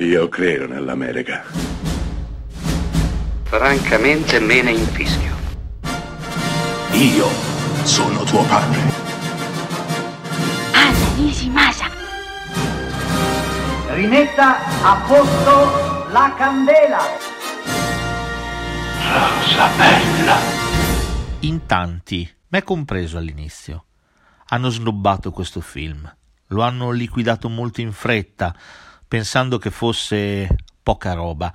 Io credo nell'America. Francamente me ne infischio. Io sono tuo padre. Anna Nishimasa. Rimetta a posto la candela. Rosa bella. In tanti, me compreso all'inizio, hanno snobbato questo film. Lo hanno liquidato molto in fretta, pensando che fosse poca roba.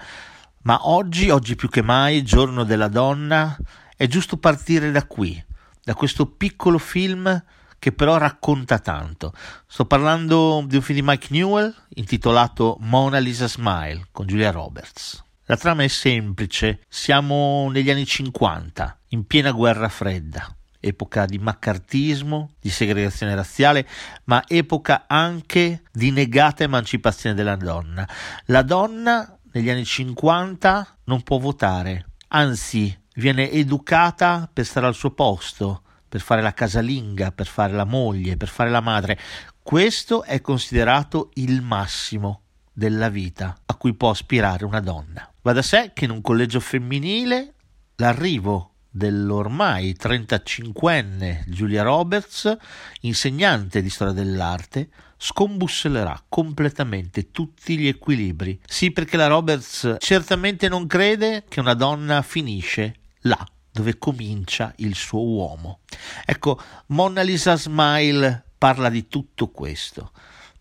Ma oggi, oggi più che mai, giorno della donna, è giusto partire da qui, da questo piccolo film che però racconta tanto. Sto parlando di un film di Mike Newell intitolato Mona Lisa Smile con Julia Roberts. La trama è semplice, siamo negli anni 50, in piena guerra fredda, epoca di maccartismo, di segregazione razziale, ma epoca anche di negata emancipazione della donna. La donna negli anni 50 non può votare, anzi viene educata per stare al suo posto, per fare la casalinga, per fare la moglie, per fare la madre. Questo è considerato il massimo della vita a cui può aspirare una donna. Va da sé che in un collegio femminile l'arrivo dell'ormai 35enne Julia Roberts, insegnante di storia dell'arte, scombussolerà completamente tutti gli equilibri. Sì, perché la Roberts certamente non crede che una donna finisce là dove comincia il suo uomo. Ecco, Mona Lisa Smile parla di tutto questo,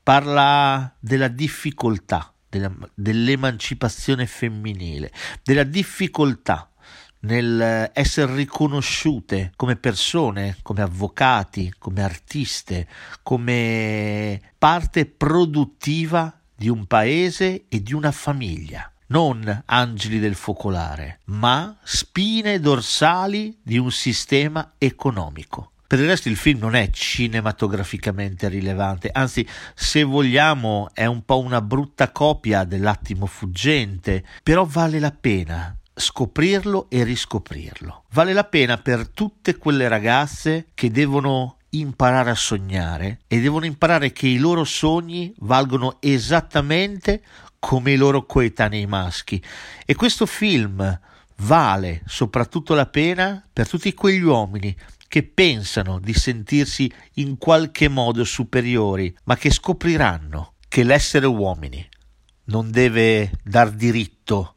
parla della difficoltà della, dell'emancipazione femminile, della difficoltà nel essere riconosciute come persone, come avvocati, come artiste, come parte produttiva di un paese e di una famiglia. Non angeli del focolare, ma spine dorsali di un sistema economico. Per il resto il film non è cinematograficamente rilevante, anzi, se vogliamo, è un po' una brutta copia dell'attimo fuggente, però vale la pena scoprirlo e riscoprirlo. Vale la pena per tutte quelle ragazze che devono imparare a sognare e devono imparare che i loro sogni valgono esattamente come i loro coetanei maschi. E questo film vale soprattutto la pena per tutti quegli uomini che pensano di sentirsi in qualche modo superiori, ma che scopriranno che l'essere uomini non deve dar diritto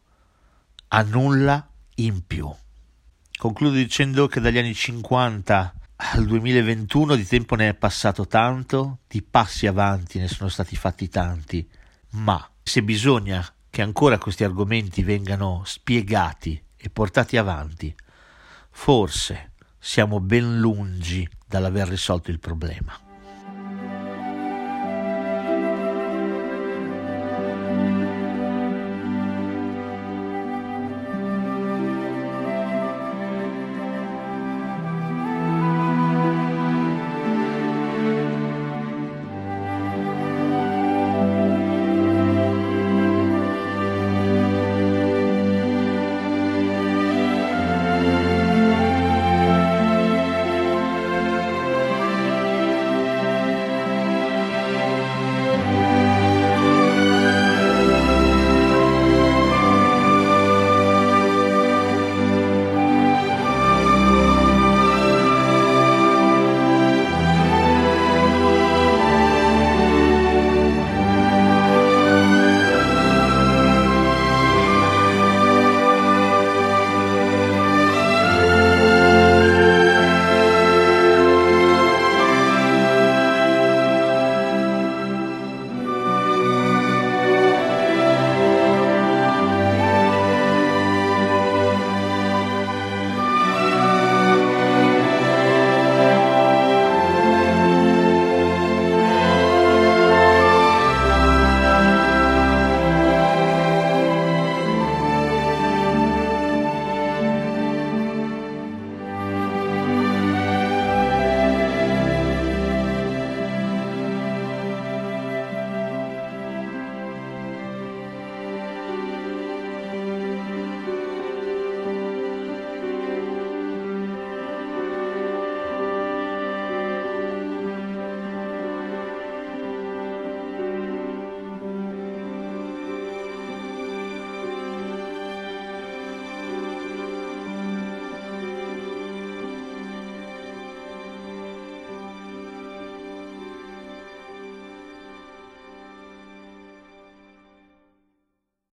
a nulla in più. Concludo dicendo che dagli anni 50 al 2021 di tempo ne è passato tanto, di passi avanti ne sono stati fatti tanti, ma se bisogna che ancora questi argomenti vengano spiegati e portati avanti, forse siamo ben lungi dall'aver risolto il problema.